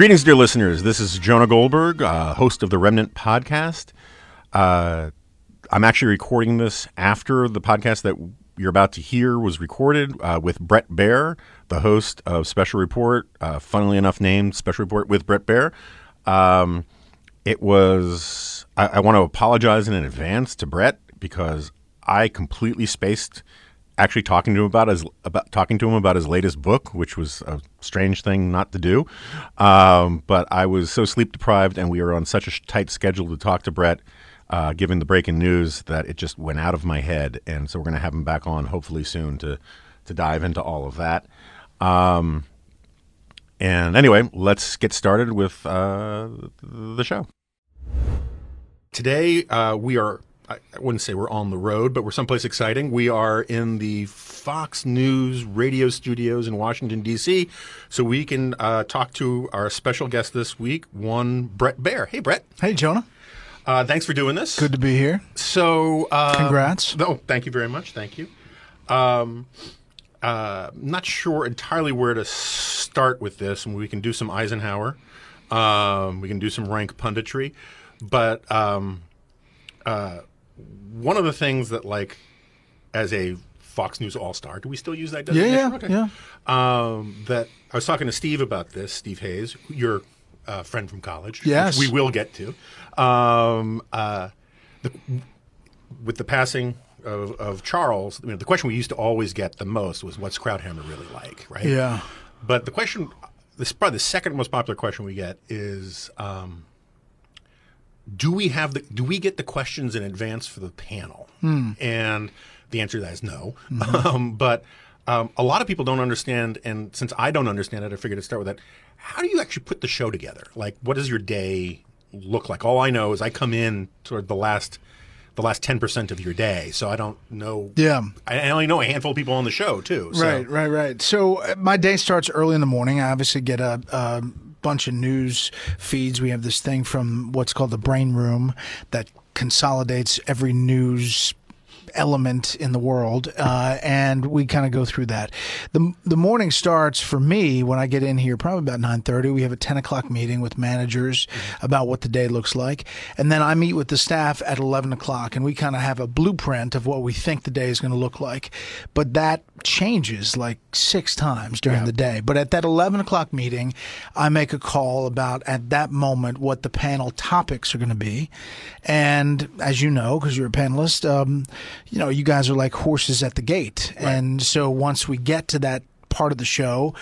Greetings, dear listeners. This is Jonah Goldberg, uh, host of the Remnant podcast. Uh, I'm actually recording this after the podcast that you're about to hear was recorded uh, with Bret Baier, the host of Special Report, uh, funnily enough named Special Report with Bret Baier. Um, it was, I, I want to apologize in advance to Bret because I completely spaced actually talking to him about his about talking to him about his latest book, which was a strange thing not to do. Um, but I was so sleep deprived, and we were on such a tight schedule to talk to Bret, uh, given the breaking news, that it just went out of my head. And so we're going to have him back on hopefully soon to to dive into all of that. Um, and anyway, let's get started with uh, the show. Today uh, we are I wouldn't say we're on the road, but we're someplace exciting. We are in the Fox News radio studios in Washington, D.C., so we can uh, talk to our special guest this week, one Bret Baier. Hey, Bret. Hey, Jonah. Uh, thanks for doing this. Good to be here. So, uh, congrats. No, thank you very much. Thank you. Um, uh, not sure entirely where to start with this, and we can do some Eisenhower. Um, we can do some rank punditry, but um, uh, one of the things that like as a Fox News All Star, do we still use that designation? Yeah, yeah, okay. yeah. Um, that I was talking to Steve about this, Steve Hayes, your uh, friend from college. Yes. we will get to. Um, uh, the, with the passing of, of Charles, you know, the question we used to always get the most was, "What's Krauthammer really like?" Right? Yeah. But the question, this probably the second most popular question we get is, um, do we have the do we get the questions in advance for the panel? And the answer to that is no. Um, but um, a lot of people don't understand, and since I don't understand it, I figured to start with that. How do you actually put the show together? Like, what does your day look like? All I know is I come in toward the last the last ten percent of your day, so I don't know. Yeah. I, only know a handful of people on the show too. So. Right, right, right. So uh, my day starts early in the morning. I obviously get a bunch of news feeds. We have this thing from what's called the Brain Room that consolidates every news element in the world, uh, and we kind of go through that. the The morning starts for me when I get in here, probably about nine thirty. We have a ten o'clock meeting with managers about what the day looks like, and then I meet with the staff at eleven o'clock, and we kind of have a blueprint of what we think the day is going to look like. But that changes like six times during the day. But at that eleven o'clock meeting, I make a call about at that moment what the panel topics are going to be, and as you know, because you're a panelist, um, you know, you guys are like horses at the gate. And so once we get to that part of the show,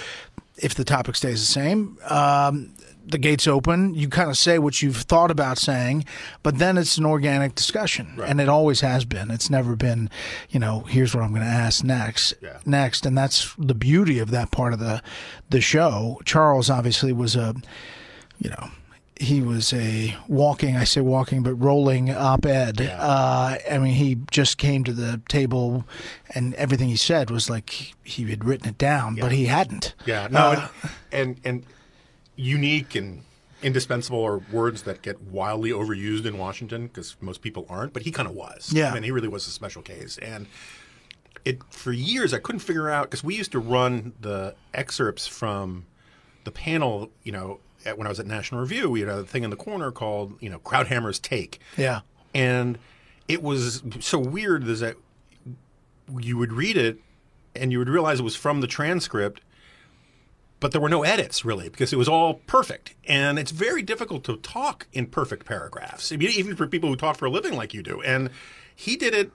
if the topic stays the same, um, the gates open. You kind of say what you've thought about saying, but then it's an organic discussion, and it always has been. It's never been, you know, here's what I'm going to ask next, Yeah. next, and that's the beauty of that part of the the show. Charles obviously was a, you know. He was a walking, I say walking, but rolling op ed. Uh, I mean, he just came to the table and everything he said was like he had written it down, but he hadn't. Yeah, no, and, and and unique and indispensable are words that get wildly overused in Washington because most people aren't, but he kind of was. Yeah. I mean, he really was a special case. And it for years I couldn't figure out because we used to run the excerpts from the panel, you know, at, when I was at National Review, we had a thing in the corner called, you know, Krauthammer's Take. Yeah. And it was so weird is that you would read it and you would realize it was from the transcript, but there were no edits really because it was all perfect. And it's very difficult to talk in perfect paragraphs, I mean, even for people who talk for a living like you do. And he did it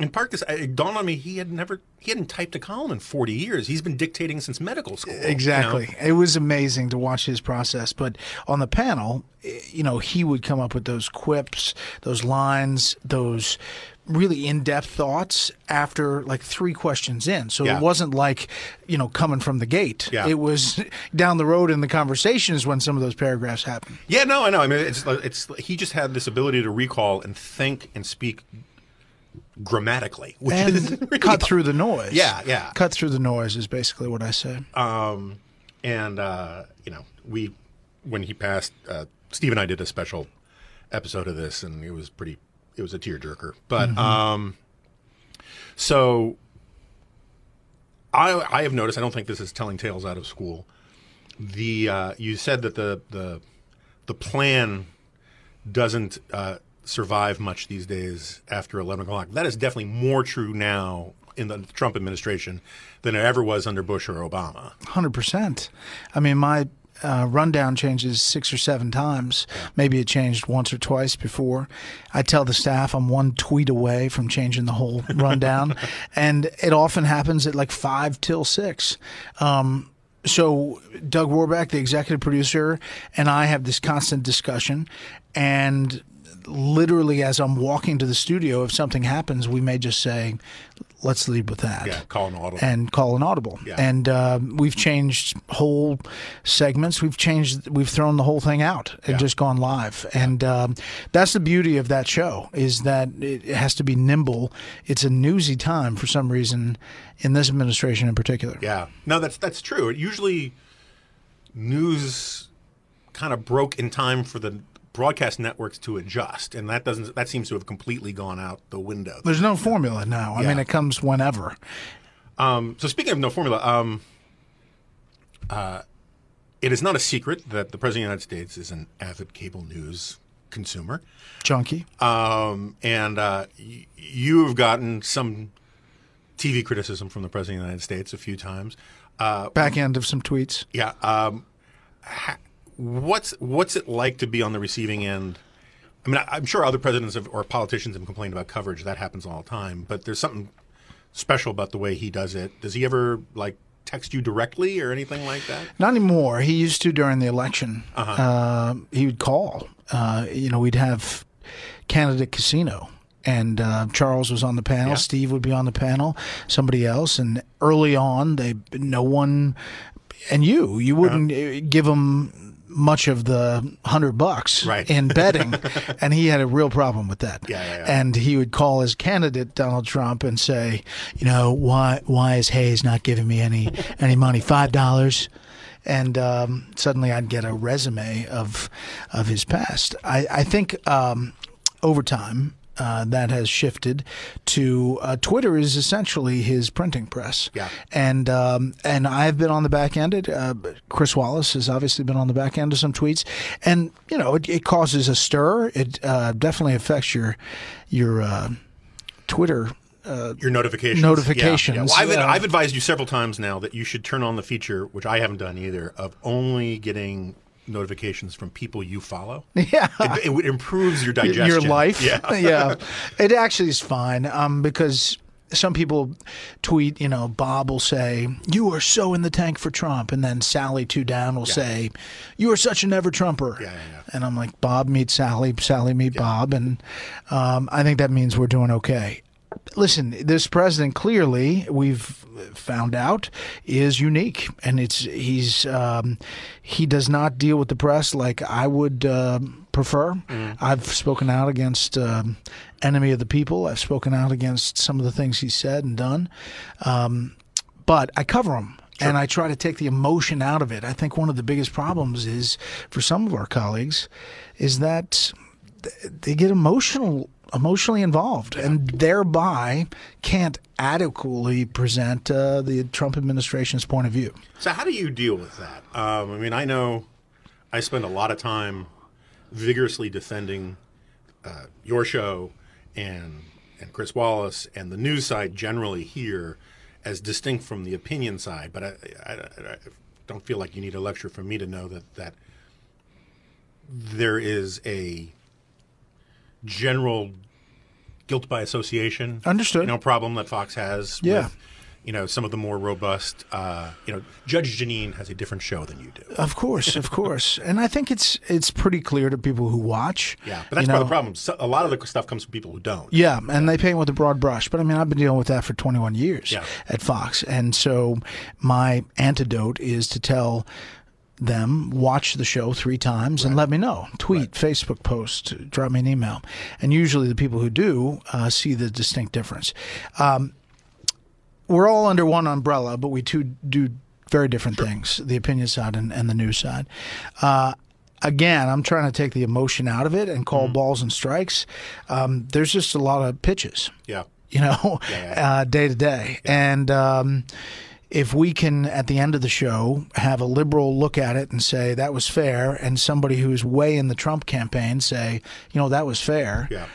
in part because it dawned on me he had never he hadn't typed a column in 40 years. He's been dictating since medical school. you know? Exactly. It was amazing to watch his process. But on the panel, eh, you know, he would come up with those quips, those lines, those really in-depth thoughts after like three questions in. So Yeah. it wasn't like, you know, coming from the gate. Yeah. It was down the road in the conversations when some of those paragraphs happened. Yeah, no, I know. I mean, it's it's he just had this ability to recall and think and speak grammatically, which is really cut through the noise. Yeah, yeah. Cut through the noise is basically what I say. Um, and uh, you know, we when he passed, uh, Steve and I did a special episode of this, and it was pretty. It was a tearjerker, but um, so I I have noticed. I don't think this is telling tales out of school. The uh, you said that the the the plan doesn't uh, survive much these days after 11 o'clock. That is definitely more true now in the Trump administration than it ever was under Bush or Obama. Hundred percent. I mean, my uh, rundown changes six or seven times. Maybe it changed once or twice before. I tell the staff I'm one tweet away from changing the whole rundown, and it often happens at like five till six. Um, so Doug Rohrbeck, the executive producer, and I have this constant discussion, and literally as I'm walking to the studio, if something happens, we may just say, "Let's lead with that." Yeah, call an audible. and call an audible. Yeah. And uh, we've changed whole segments. We've changed. We've thrown the whole thing out and Yeah. just gone live. And um, that's the beauty of that show is that it has to be nimble. It's a newsy time for some reason in this administration in particular. Yeah, no, that's that's true. It usually news kind of broke in time for the broadcast networks to adjust, and that doesn't. That seems to have completely gone out the window. There's no formula now. I Yeah. mean, it comes whenever. Um, so speaking of no formula, um, uh, it is not a secret that the president of the United States is an avid cable news consumer, Junkie. um, and uh, y- you have gotten some TV criticism from the president of the United States a few times. Uh, Back end of some tweets. Yeah. Um, ha- what's what's it like to be on the receiving end? I mean, I, I'm sure other presidents have, or politicians have complained about coverage. That happens all the time. But there's something special about the way he does it. Does he ever like text you directly or anything like that? Not anymore. He used to during the election. Uh huh. he would call. Uh, you know, we'd have candidate casino, and uh, Charles was on the panel. Yeah. Steve would be on the panel. Somebody else, and early on, they no one, and you, you wouldn't uh give him much of the hundred bucks Right. in betting, and he had a real problem with that. Yeah, yeah, yeah. And he would call his candidate Donald Trump and say, you know, why why is Hayes not giving me any any money? Five dollars. And um, suddenly I'd get a resume of of his past. I, I think um, over time uh, that has shifted to uh, Twitter is essentially his printing press. Yeah. And um, and I've been on the back end. It, uh, Chris Wallace has obviously been on the back end of some tweets, and you know it, it causes a stir. It uh, definitely affects your your uh, Twitter. Uh, Your notifications. Notifications, Yeah, yeah. Well, I've, yeah. I've advised you several times now that you should turn on the feature, which I haven't done either, of only getting notifications from people you follow. yeah. It, it improves your digestion. your life. Yeah. yeah. It actually is fine um, because some people tweet, you know, Bob will say, You are so in the tank for Trump. And then Sally Two Down will say, You are such a never Trumper. Yeah, yeah, yeah. And I'm like, Bob meet Sally, Sally meet Bob. And um, I think that means we're doing okay. Listen, this president clearly we've found out is unique, and it's he's um, he does not deal with the press like I would uh, prefer. I've spoken out against um, enemy of the people. I've spoken out against some of the things he said and done, um, but I cover him. and I try to take the emotion out of it. I think one of the biggest problems is for some of our colleagues is that they get emotional emotionally involved and thereby can't adequately present uh, the Trump administration's point of view. So how do you deal with that? Um, I mean, I know I spend a lot of time vigorously defending uh, your show and and Chris Wallace and the news side generally here as distinct from the opinion side. But I, I, I don't feel like you need a lecture from me to know that that there is a general guilt by association Understood. you know problem that Fox has Yeah. with you know some of the more robust uh, you know Judge Jeanine has a different show than you do. Of course, of course, and I think it's it's pretty clear to people who watch. Yeah, but that's you part know, of the problem. So, a lot of the stuff comes from people who don't. Yeah, and they paint with a broad brush. But I mean, I've been dealing with that for 21 years Yeah. at Fox, and so my antidote is to tell them watch the show three times and let me know. Tweet, Facebook post, drop me an email, and usually the people who do uh, see the distinct difference. Um, we're all under one umbrella, but we two do very different things: the opinion side and, and the news side. Uh, again, I'm trying to take the emotion out of it and call balls and strikes. Um, there's just a lot of pitches Yeah. you know, yeah. uh, day to day. And um, if we can, at the end of the show, have a liberal look at it and say that was fair, and somebody who's way in the Trump campaign say, you know, that was fair, Yeah.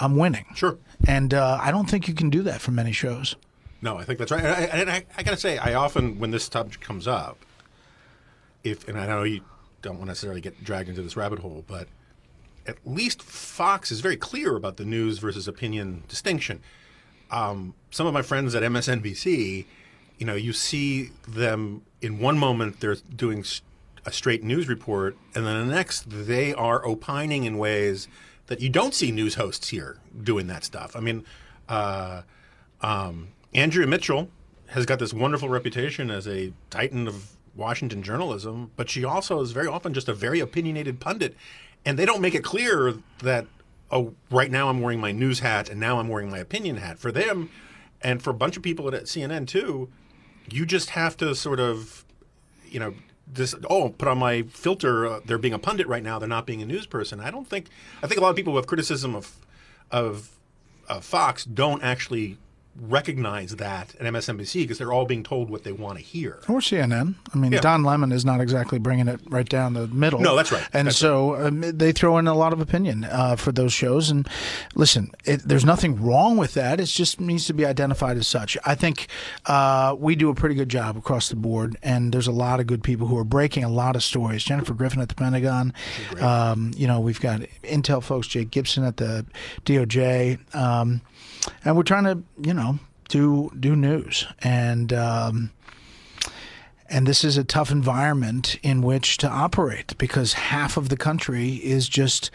I'm winning. Sure. And uh, I don't think you can do that for many shows. No, I think that's right. And I, and I, I got to say, I often, when this topic comes up, if and I know you don't want to necessarily get dragged into this rabbit hole, but at least Fox is very clear about the news versus opinion distinction. Um, some of my friends at MSNBC, you know, you see them in one moment they're doing a straight news report, and then the next they are opining in ways that you don't see news hosts here doing that stuff. I mean, uh, um, Andrea Mitchell has got this wonderful reputation as a titan of Washington journalism, but she also is very often just a very opinionated pundit. And they don't make it clear that, oh, right now I'm wearing my news hat and now I'm wearing my opinion hat. For them, and for a bunch of people at CNN too, you just have to sort of, you know, this oh put on my filter uh, they're being a pundit right now they're not being a news person. I don't think i think a lot of people who have criticism of of fox don't actually recognize that at msnbc because they're all being told what they want to hear Or CNN. I mean, Yeah. Don Lemon is not exactly bringing it right down the middle. No, that's right. And That's so um, they throw in a lot of opinion uh, for those shows. And listen, it, there's nothing wrong with that. It just needs to be identified as such. I think uh, we do a pretty good job across the board, and there's a lot of good people who are breaking a lot of stories. Jennifer Griffin at the Pentagon. Um, you know, we've got Intel folks, Jake Gibson at the DOJ. Um, and we're trying to, you know, do do news and. Um, and this is a tough environment in which to operate because half of the country is just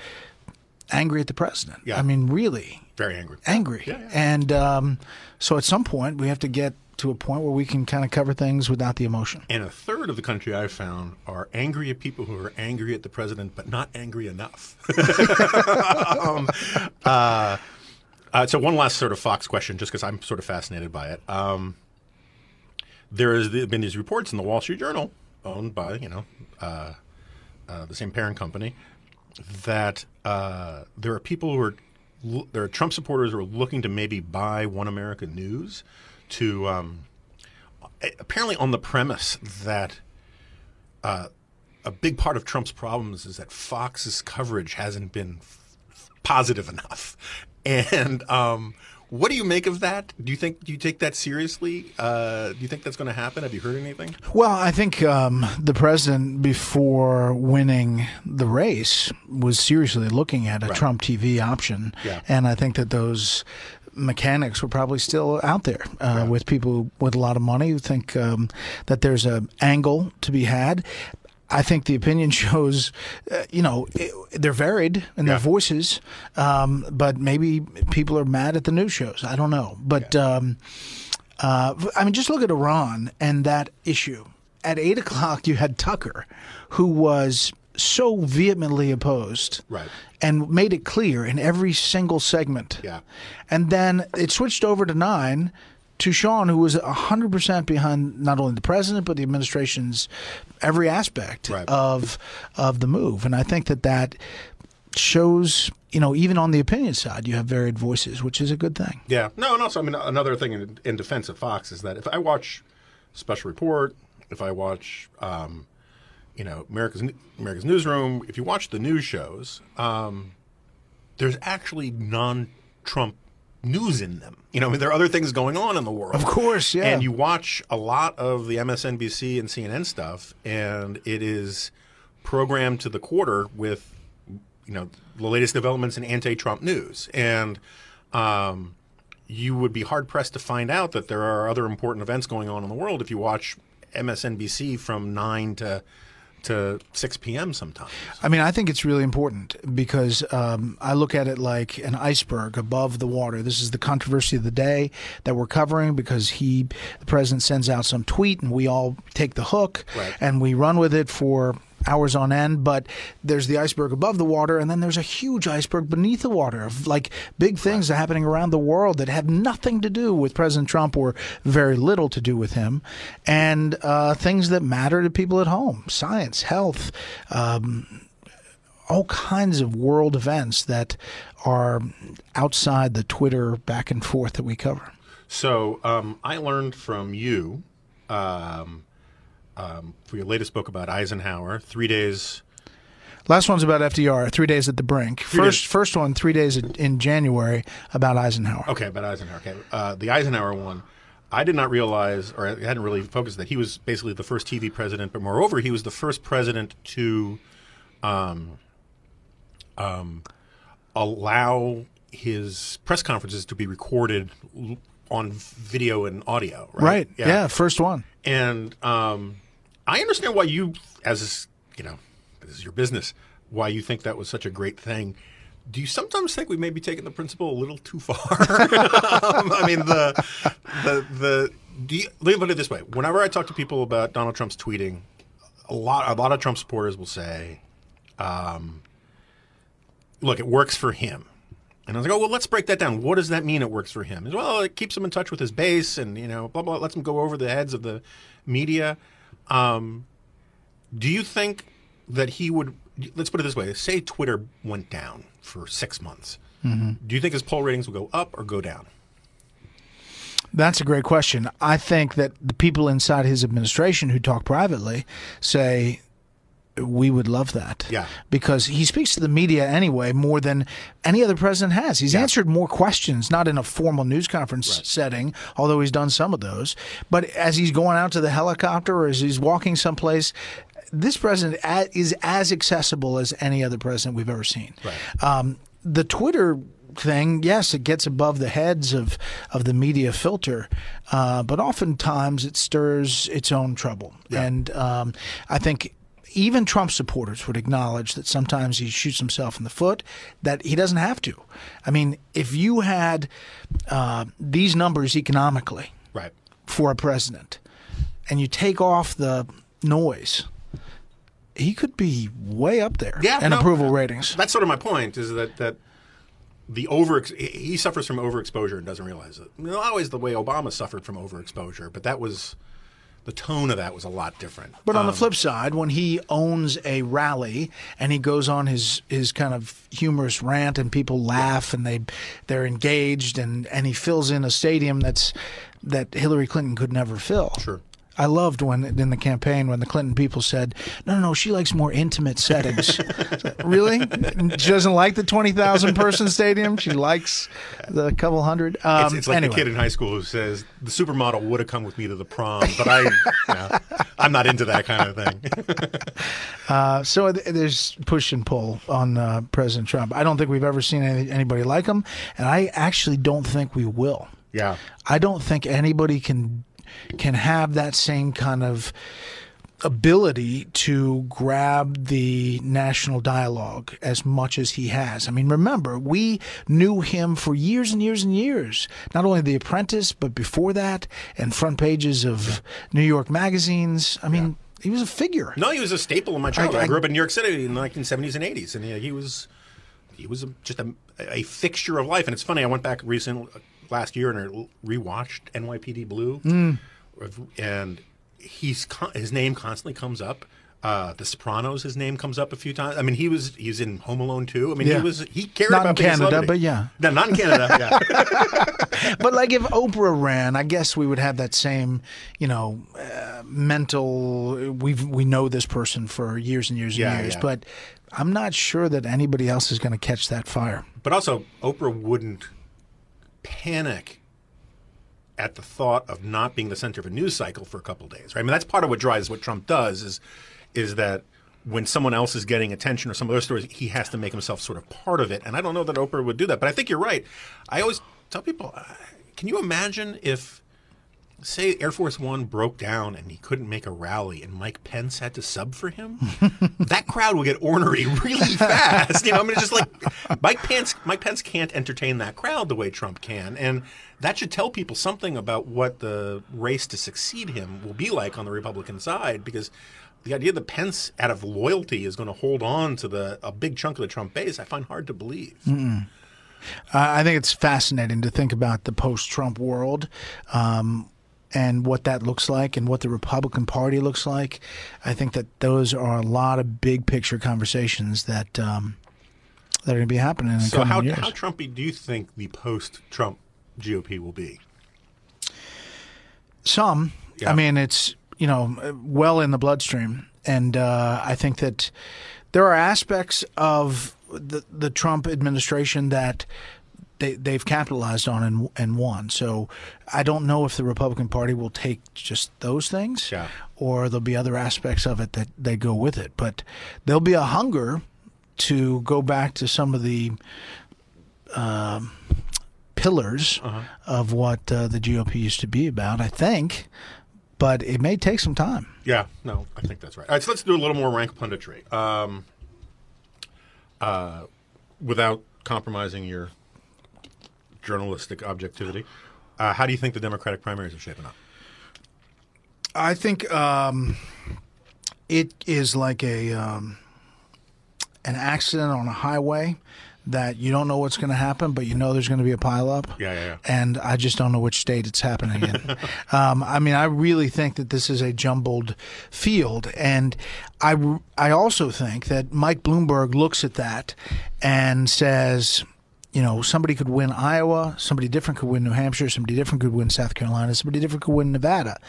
angry at the president. Yeah. I mean, really very angry angry. Yeah, yeah. And um, so at some point, we have to get to a point where we can kind of cover things without the emotion. and a third of the country i've found are angry at people who are angry at the president but not angry enough um, uh, uh, so one last sort of fox question just because i'm sort of fascinated by it um, there has been these reports in the wall street journal owned by you know uh, uh, the same parent company that uh, there are people who are there are Trump supporters who are looking to maybe buy One America News to um, apparently on the premise that uh, a big part of Trump's problems is that Fox's coverage hasn't been positive enough. And um, what do you make of that? Do you think do you take that seriously? Uh, do you think that's going to happen? Have you heard anything? Well, I think um, the president, before winning the race, was seriously looking at a Trump TV option. Yeah. And I think that those mechanics were probably still out there uh, with people with a lot of money who think um, that there's an angle to be had. I think the opinion shows, uh, you know, it, they're varied in their voices, um, but maybe people are mad at the news shows. I don't know. But um, uh, I mean, just look at Iran and that issue. At eight o'clock, you had Tucker, who was so vehemently opposed, Right. and made it clear in every single segment. Yeah. And then it switched over to nine, to Sean, who was 100% behind not only the president, but the administration's every aspect Right. of, of the move. And I think that that shows, you know, even on the opinion side, you have varied voices, which is a good thing. Yeah. No, and also, I mean, another thing in, in defense of Fox is that if I watch Special Report, if I watch, um, you know, America's America's Newsroom, if you watch the news shows, um, there's actually non-Trump news in them. You know, I mean, there are other things going on in the world. Of course, yeah. And you watch a lot of the MSNBC and CNN stuff, and it is programmed to the quarter with, you know, the latest developments in anti-Trump news, and um, you would be hard pressed to find out that there are other important events going on in the world if you watch MSNBC from nine to to six p.m. sometimes. I mean, I think it's really important because um, I look at it like an iceberg above the water. This is the controversy of the day that we're covering because he, the president, sends out some tweet and we all take the hook Right. and we run with it for hours on end. But there's the iceberg above the water, and then there's a huge iceberg beneath the water of like big things are happening around the world that have nothing to do with President Trump or very little to do with him, and uh, things that matter to people at home, science, health. Um, all kinds of world events that are outside the Twitter back and forth that we cover. So um, I learned from you um, um, for your latest book about Eisenhower, three days. Last one's about FDR, Three Days at the Brink. First, days. first one, Three Days in January, about Eisenhower. Okay, about Eisenhower. Okay, uh, the Eisenhower one. I did not realize, or I hadn't really focused that he was basically the first TV president, but moreover, he was the first president to um, um, allow his press conferences to be recorded on video and audio. Right. Right. Yeah. first one. And um, I understand why you, as you know, this is your business, why you think that was such a great thing. Do you sometimes think we may be taking the principle a little too far? um, I mean, the the the. Do you, let me put it this way: Whenever I talk to people about Donald Trump's tweeting, a lot a lot of Trump supporters will say, um, "Look, it works for him." And I was like, "Oh, well, let's break that down. What does that mean? It works for him?" Well, it keeps him in touch with his base, and you know, blah blah. Lets him go over the heads of the media. Um, do you think that he would? Let's put it this way: Say Twitter went down for six months. Do you think his poll ratings will go up or go down? That's a great question. I think that the people inside his administration who talk privately say, we would love that. Yeah. Because he speaks to the media anyway more than any other president has. He's answered more questions, not in a formal news conference setting, although he's done some of those, but as he's going out to the helicopter or as he's walking someplace. This president is as accessible as any other president we've ever seen. Right. Um, the Twitter thing, yes, it gets above the heads of, of the media filter, uh, but oftentimes it stirs its own trouble. And um, I think even Trump supporters would acknowledge that sometimes he shoots himself in the foot, that he doesn't have to. I mean, if you had uh, these numbers economically Right. for a president and you take off the noise, he could be way up there Yeah, in no, approval ratings. That's sort of my point. Is that that the over he suffers from overexposure and doesn't realize it. Not always the way Obama suffered from overexposure, but that was the tone of that was a lot different. But on the um, flip side, when he owns a rally and he goes on his, his kind of humorous rant and people laugh and they they're engaged and, and he fills in a stadium that's that Hillary Clinton could never fill. Sure. I loved when in the campaign when the Clinton people said, "No, no, no, she likes more intimate settings." really? She doesn't like the twenty thousand person stadium. She likes the couple hundred. Um, It's, it's like anyway. the kid in high school who says the supermodel would have come with me to the prom, but I, you know, I'm not into that kind of thing. Uh, so th- there's push and pull on uh, President Trump. I don't think we've ever seen any, anybody like him, and I actually don't think we will. yeah, I don't think anybody can can have that same kind of ability to grab the national dialogue as much as he has. I mean, remember, we knew him for years and years and years. Not only The Apprentice, but before that, and front pages of New York magazines. I mean, he was a figure. no, he was a staple in my childhood. I, I- grew up in New York City in the 1970s and 80s, and yeah, he was he was a, just a, a fixture of life. And it's funny. I went back recently last year and rewatched NYPD Blue, Mm. and he's his name constantly comes up. Uh, the Sopranos, his name comes up a few times. I mean, he was he's in Home Alone too. I mean, Yeah. he was he cared Not in about a Canada, but yeah. no, not in Canada. Yeah, But like if Oprah ran, I guess we would have that same, you know, uh, mental. We we know this person for years and years and Yeah, years, yeah. but I'm not sure that anybody else is going to catch that fire. but also Oprah wouldn't panic at the thought of not being the center of a news cycle for a couple days. Right? I mean, that's part of what drives what Trump does is is that when someone else is getting attention or some other stories, he has to make himself sort of part of it. And I don't know that Oprah would do that, but I think you're right. I always tell people, uh, can you imagine if say Air Force One broke down and he couldn't make a rally and Mike Pence had to sub for him, that crowd would get ornery really fast. You know, I mean, it's just like Mike Pence. Mike Pence can't entertain that crowd the way Trump can, and that should tell people something about what the race to succeed him will be like on the Republican side, because. The idea that Pence, out of loyalty, is going to hold on to the a big chunk of the Trump base, I find hard to believe. Uh, I think it's fascinating to think about the post-Trump world. Um, and what that looks like, and what the Republican Party looks like, I think that those are a lot of big picture conversations that um, that are going to be happening in the So, coming how, years. how Trumpy do you think the post-Trump GOP will be? Some. Yeah. I mean, it's you know well in the bloodstream, and uh, I think that there are aspects of the the Trump administration that. They, they've capitalized on and, and won. So I don't know if the Republican Party will take just those things Yeah. or there'll be other aspects of it that they go with it. But there'll be a hunger to go back to some of the um, pillars of what uh, the GOP used to be about, I think. But it may take some time. Yeah, no, I think that's right. All right, so let's do a little more rank punditry, um, uh, without compromising your journalistic objectivity. Uh, how do you think the Democratic primaries are shaping up? I think um, it is like a um, an accident on a highway that you don't know what's going to happen, but you know there's going to be a pileup. Yeah, yeah, yeah. And I just don't know which state it's happening in. um, I mean, I really think that this is a jumbled field, and I I also think that Mike Bloomberg looks at that and says. You know, somebody could win Iowa, somebody different could win New Hampshire, somebody different could win South Carolina, somebody different could win Nevada.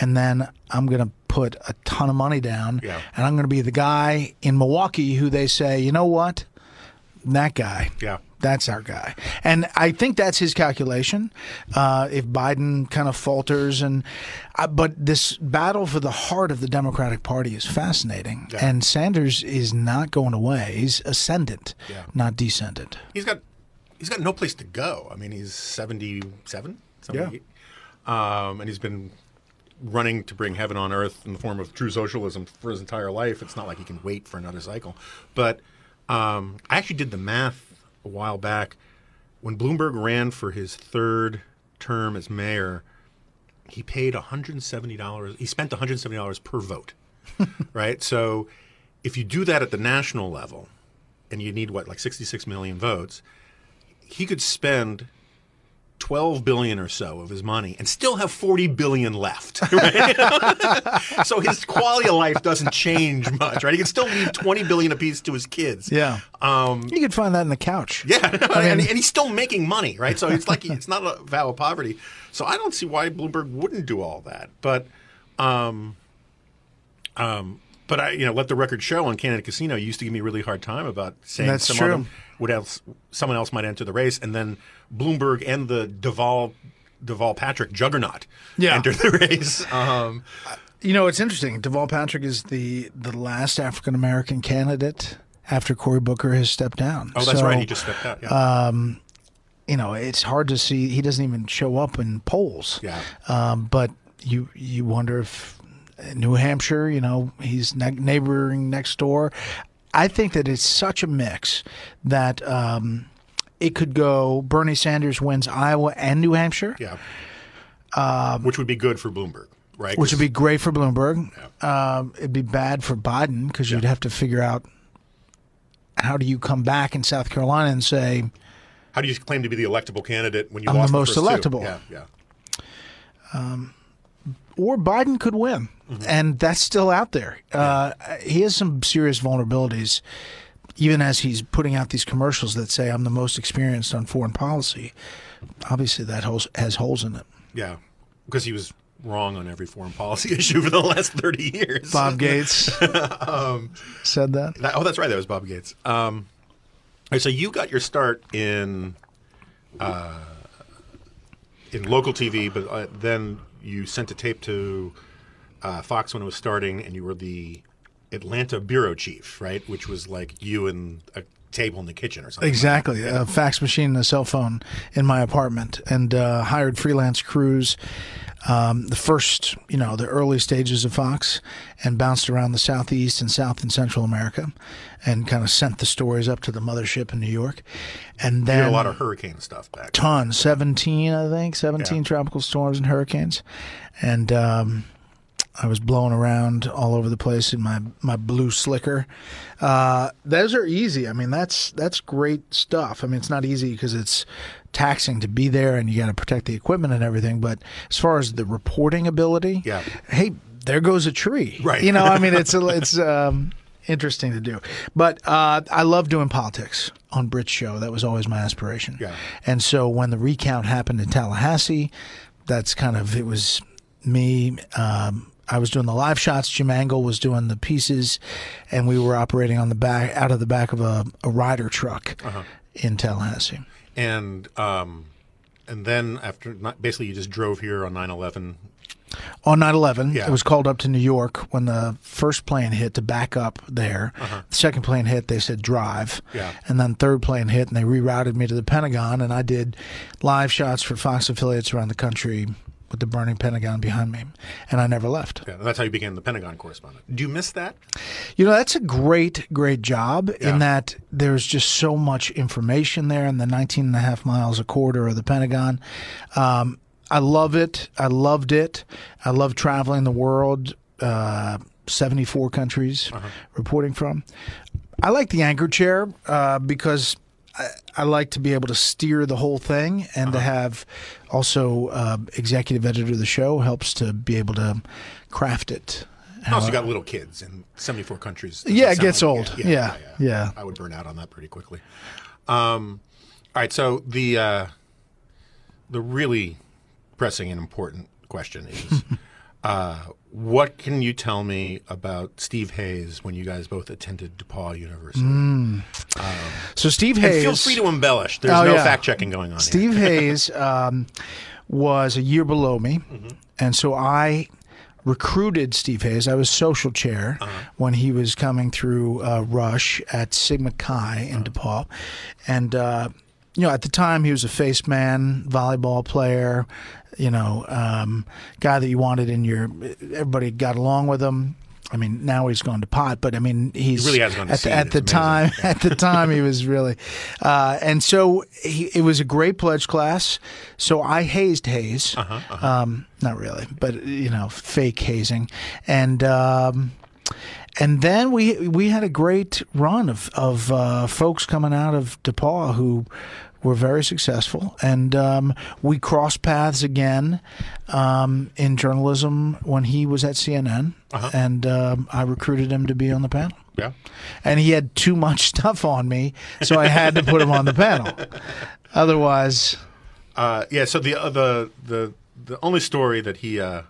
And then I'm going to put a ton of money down, Yeah. and I'm going to be the guy in Milwaukee who they say, you know what? That guy. Yeah. That's our guy. And I think that's his calculation. Uh, if Biden kind of falters, and uh, but this battle for the heart of the Democratic Party is fascinating. Yeah. And Sanders is not going away. He's ascendant, Yeah. not descendant. He's got he's got no place to go. I mean, he's seventy seven, Yeah. um, and he's been running to bring heaven on earth in the form of true socialism for his entire life. It's not like he can wait for another cycle. But um, I actually did the math a while back when Bloomberg ran for his third term as mayor. He paid one hundred and seventy dollars. He spent one hundred and seventy dollars per vote, right? So, if you do that at the national level, and you need what like 66 million votes he could spend 12 billion or so of his money and still have 40 billion left right? so his quality of life doesn't change much right he can still leave 20 billion apiece to his kids Yeah. um, You could find that in the couch. yeah, and, and he's still making money, right? So it's like he, it's not a vow of poverty. So I don't see why Bloomberg wouldn't do all that. But, um, um, but I, you know, let the record show on Candidate Casino you used to give me a really hard time about saying That's some true. other would else someone else might enter the race, and then Bloomberg and the Deval Deval Patrick juggernaut Yeah. enter the race. Um, You know, it's interesting. Deval Patrick is the the last African American candidate after Cory Booker has stepped down. oh, that's So, right. He just stepped out. Yeah. you know, it's hard to see. He doesn't even show up in polls. Yeah. Um, but you you wonder if New Hampshire, you know, he's ne- neighboring next door. I think that it's such a mix that um, it could go. Bernie Sanders wins Iowa and New Hampshire, yeah. which would be good for Bloomberg, right? which would be great for Bloomberg. Um, it'd be bad for Biden because you'd Yeah. have to figure out how do you come back in South Carolina and say, How do you claim to be the electable candidate when you I'm lost the most first two? electable. Yeah, yeah. or Biden could win, Mm-hmm. and that's still out there. Uh, he has some serious vulnerabilities, even as he's putting out these commercials that say I'm the most experienced on foreign policy. Obviously, that holes, has holes in it. Yeah, because he was wrong on every foreign policy issue for the last 30 years. Bob Gates Um, said that. That- oh, that's right. That was Bob Gates. Um, so you got your start in uh, in local TV, but uh, then you sent a tape to uh, Fox when it was starting, and you were the Atlanta bureau chief, right? Which was like you and a table in the kitchen or something. Exactly. A fax machine and a cell phone in my apartment and uh, hired freelance crews. Um, the first, you know, the early stages of Fox and bounced around the Southeast and South and Central America and kind of sent the stories up to the mothership in New York. And You then a lot of hurricane stuff back. tons 17 i think 17 Yeah. tropical storms and hurricanes and um, i was blowing around all over the place in my, my blue slicker uh, those are easy i mean that's that's great stuff i mean it's not easy because it's taxing to be there and you got to protect the equipment and everything but as far as the reporting ability Yeah. hey there goes a tree Right. you know i mean it's it's um, interesting to do but uh, i love doing politics on brit's show that was always my aspiration Yeah. and so when the recount happened in Tallahassee, that's kind of it was me. Um, I was doing the live shots. Jim Angle was doing the pieces, and we were operating on the back out of the back of a, a Ryder truck Uh-huh. in Tallahassee. And um, and then after, basically, you just drove here on 9/11. On 9 11, Yeah. it was called up to New York when the first plane hit to back up there. The second plane hit, they said drive. Uh-huh. Yeah. And then third plane hit, and they rerouted me to the Pentagon, and I did live shots for Fox affiliates around the country with the burning Pentagon behind me. And I never left. Yeah, that's how you became the Pentagon correspondent. Do you miss that? You know, that's a great, great job Yeah. in that there's just so much information there in the 19 and a half miles a quarter of the Pentagon. Um, I love it. I loved it. I love traveling the world, uh, 74 countries reporting from. I like the anchor chair uh, because I, I like to be able to steer the whole thing and to have also uh, executive editor of the show helps to be able to craft it. Also, you got little kids in 74 countries. Yeah, it gets sound old. Yeah, yeah. I would burn out on that pretty quickly. Um, all right, so the uh, the really pressing and important question is, uh, what can you tell me about Steve Hayes when you guys both attended DePauw University? So Steve Hayes. feel free to embellish. There's Oh, no yeah. fact checking going on. here. Steve Hayes um, was a year below me, Mm-hmm. and so I recruited Steve Hayes. I was social chair Uh-huh. when he was coming through uh, Rush at Sigma Chi in Uh-huh. DePauw, and uh, you know at the time he was a face man, volleyball player, you know, um, guy that you wanted in your. Everybody got along with him. I mean, now he's gone to pot, but I mean, he's really has gone to at the, at the time. At the time, he was really, uh, and so he, it was a great pledge class. So I hazed Hayes, Uh-huh, Um, not really, but you know, fake hazing, and um, and then we we had a great run of of uh, folks coming out of DePauw who were very successful, and um, we crossed paths again um, in journalism when he was at CNN, and um, I recruited him to be on the panel Yeah. and he had too much stuff on me, so I had to put him on the panel. Otherwise, Uh, yeah. So the uh, the the the only story that he uh,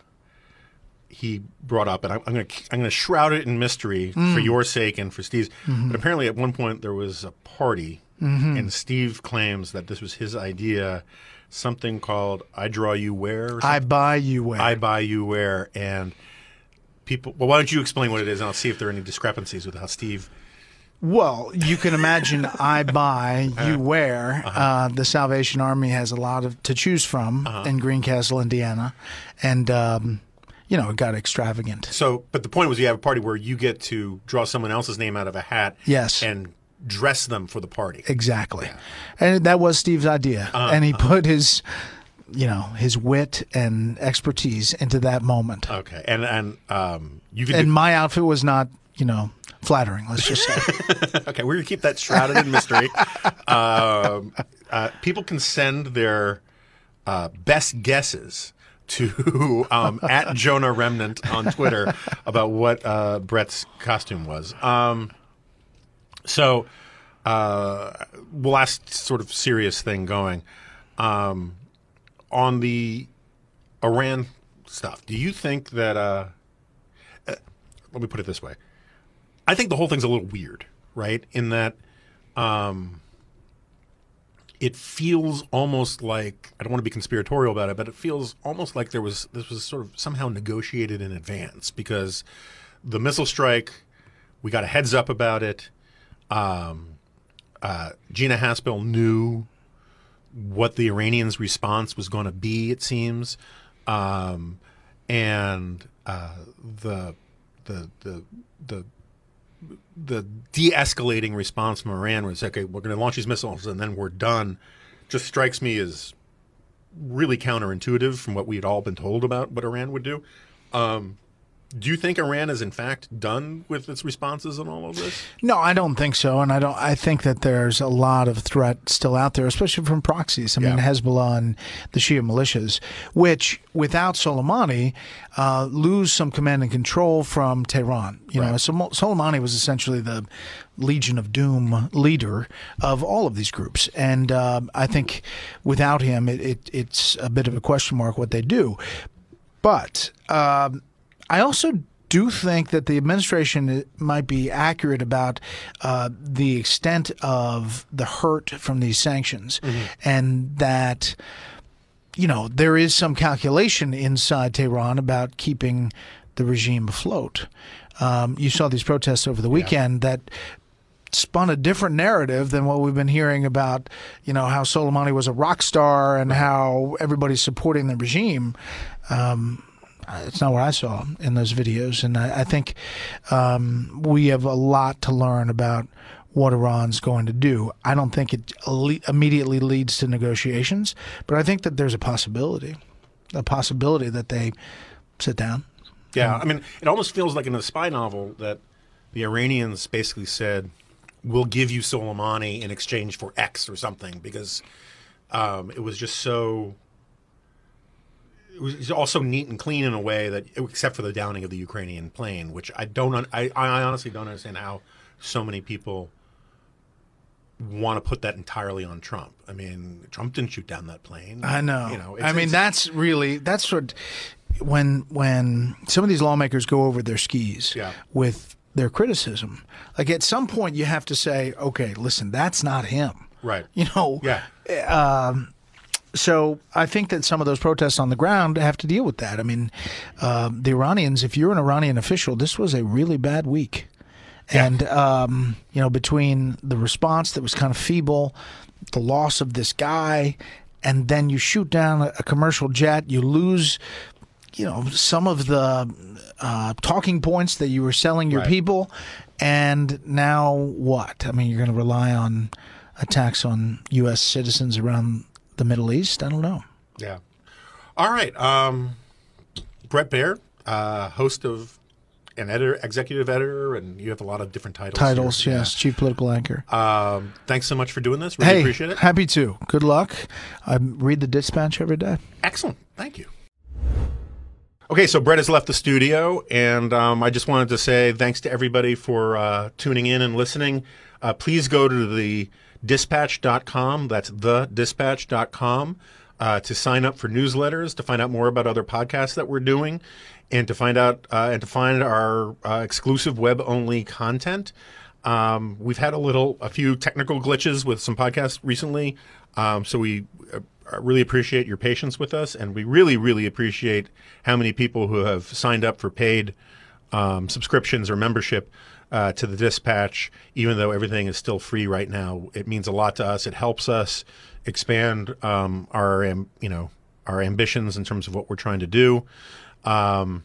he brought up, and I'm, I'm going to I'm going to shroud it in mystery Mm. for your sake and for Steve's. Mm-hmm. But apparently, at one point there was a party, and Steve claims that this was his idea, something called "I Draw You Wear." I buy you wear. I buy you wear, and people. Well, why don't you explain what it is, and I'll see if there are any discrepancies with how Steve. well, you can imagine I buy you wear. uh the Salvation Army has a lot of to choose from in Greencastle, Indiana, and um, you know it got extravagant. So, but the point was, you have a party where you get to draw someone else's name out of a hat, Yes. and dress them for the party. Exactly, and that was Steve's idea, and he put his. You know his wit and expertise into that moment, Okay, and and um, you can and do, my outfit was not, you know, flattering. Let's just say. okay, we're gonna keep that shrouded in mystery. um, uh, people can send their uh, best guesses to um, at Jonah Remnant on Twitter about what uh, Bret's costume was. Um, so, uh, last sort of serious thing going um, on the Iran stuff. Do you think that? Uh, uh, let me put it this way. I think the whole thing's a little weird, right? In that. Um, it feels almost like I don't want to be conspiratorial about it, but it feels almost like there was this was sort of somehow negotiated in advance because the missile strike, we got a heads up about it. Um, uh, Gina Haspel knew what the Iranians' response was going to be. It seems, um, and uh, the the the the the de-escalating response from Iran was okay, we're going to launch these missiles and then we're done. Just strikes me as really counterintuitive from what we had all been told about what Iran would do. Um, do you think Iran is in fact done with its responses on all of this? No, I don't think so, and I don't. I think that there's a lot of threat still out there, especially from proxies. I mean, Hezbollah and the Shia militias, which without Soleimani uh, lose some command and control from Tehran. You know, Right. so Soleimani was essentially the Legion of Doom leader of all of these groups, and um I think without him, it, it, it's a bit of a question mark what they do. But um, I also do think that the administration might be accurate about uh, the extent of the hurt from these sanctions, and that you know there is some calculation inside Tehran about keeping the regime afloat. Um, you saw these protests over the weekend that spun a different narrative than what we've been hearing about, you know, how Soleimani was a rock star and how everybody's supporting the regime. Um, it's not what I saw in those videos, and I, I think um, we have a lot to learn about what Iran's going to do. I don't think it immediately leads to negotiations, but I think that there's a possibility, a possibility that they sit down. Yeah, I mean, it almost feels like in a spy novel that the Iranians basically said, "We'll give you Soleimani in exchange for X or something," because um, it was just so. It was also neat and clean in a way that, except for the downing of the Ukrainian plane, which I don't, un- I, I honestly don't understand how so many people want to put that entirely on Trump. I mean, Trump didn't shoot down that plane. I know. You know, I mean, that's really that's what when when some of these lawmakers go over their skis Yeah. with their criticism. Like at some point, you have to say, okay, listen, that's not him. right. You know. Yeah. Um, so I think that some of those protests on the ground have to deal with that. I mean, um, the Iranians. If you're an Iranian official, this was a really bad week. And um, you know, between the response that was kind of feeble, the loss of this guy, and then you shoot down a, a commercial jet, you lose, you know, some of the uh, talking points that you were selling your Right. people, and now what? I mean, you're going to rely on attacks on U.S. citizens around the Middle East. I don't know. Yeah. All right. Um, Bret Baier, uh, host of an editor, executive editor, and you have a lot of different titles. Titles, here. yes, chief political anchor. Um, thanks so much for doing this. Really hey, appreciate it. happy to. Good luck. I read the Dispatch every day. Excellent. Thank you. Okay, so Brett has left the studio, and um, I just wanted to say thanks to everybody for uh, tuning in and listening. Uh, please go to the dispatch.com. That's the dispatch.com uh, to sign up for newsletters, to find out more about other podcasts that we're doing, and to find out uh, and to find our uh, exclusive web only content. Um, we've had a little, a few technical glitches with some podcasts recently, um, so we uh, really appreciate your patience with us, and we really, really appreciate how many people who have signed up for paid um, subscriptions or membership uh, to the Dispatch. Even though everything is still free right now, it means a lot to us. It helps us expand um, our, you know, our ambitions in terms of what we're trying to do. Um,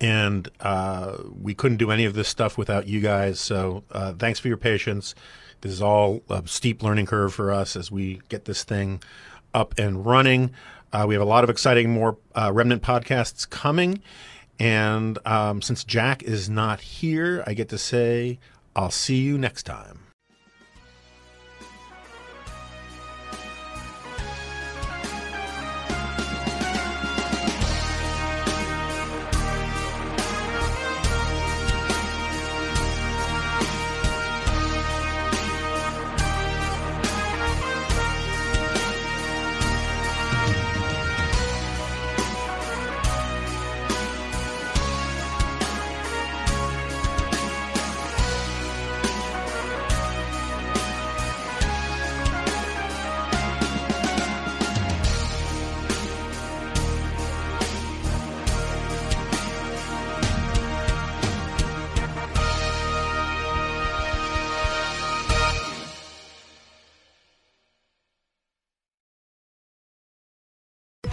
and uh, we couldn't do any of this stuff without you guys. So uh, thanks for your patience. This is all a steep learning curve for us as we get this thing up and running. Uh, we have a lot of exciting more uh, remnant podcasts coming, And um, since Jack is not here, I get to say, I'll see you next time.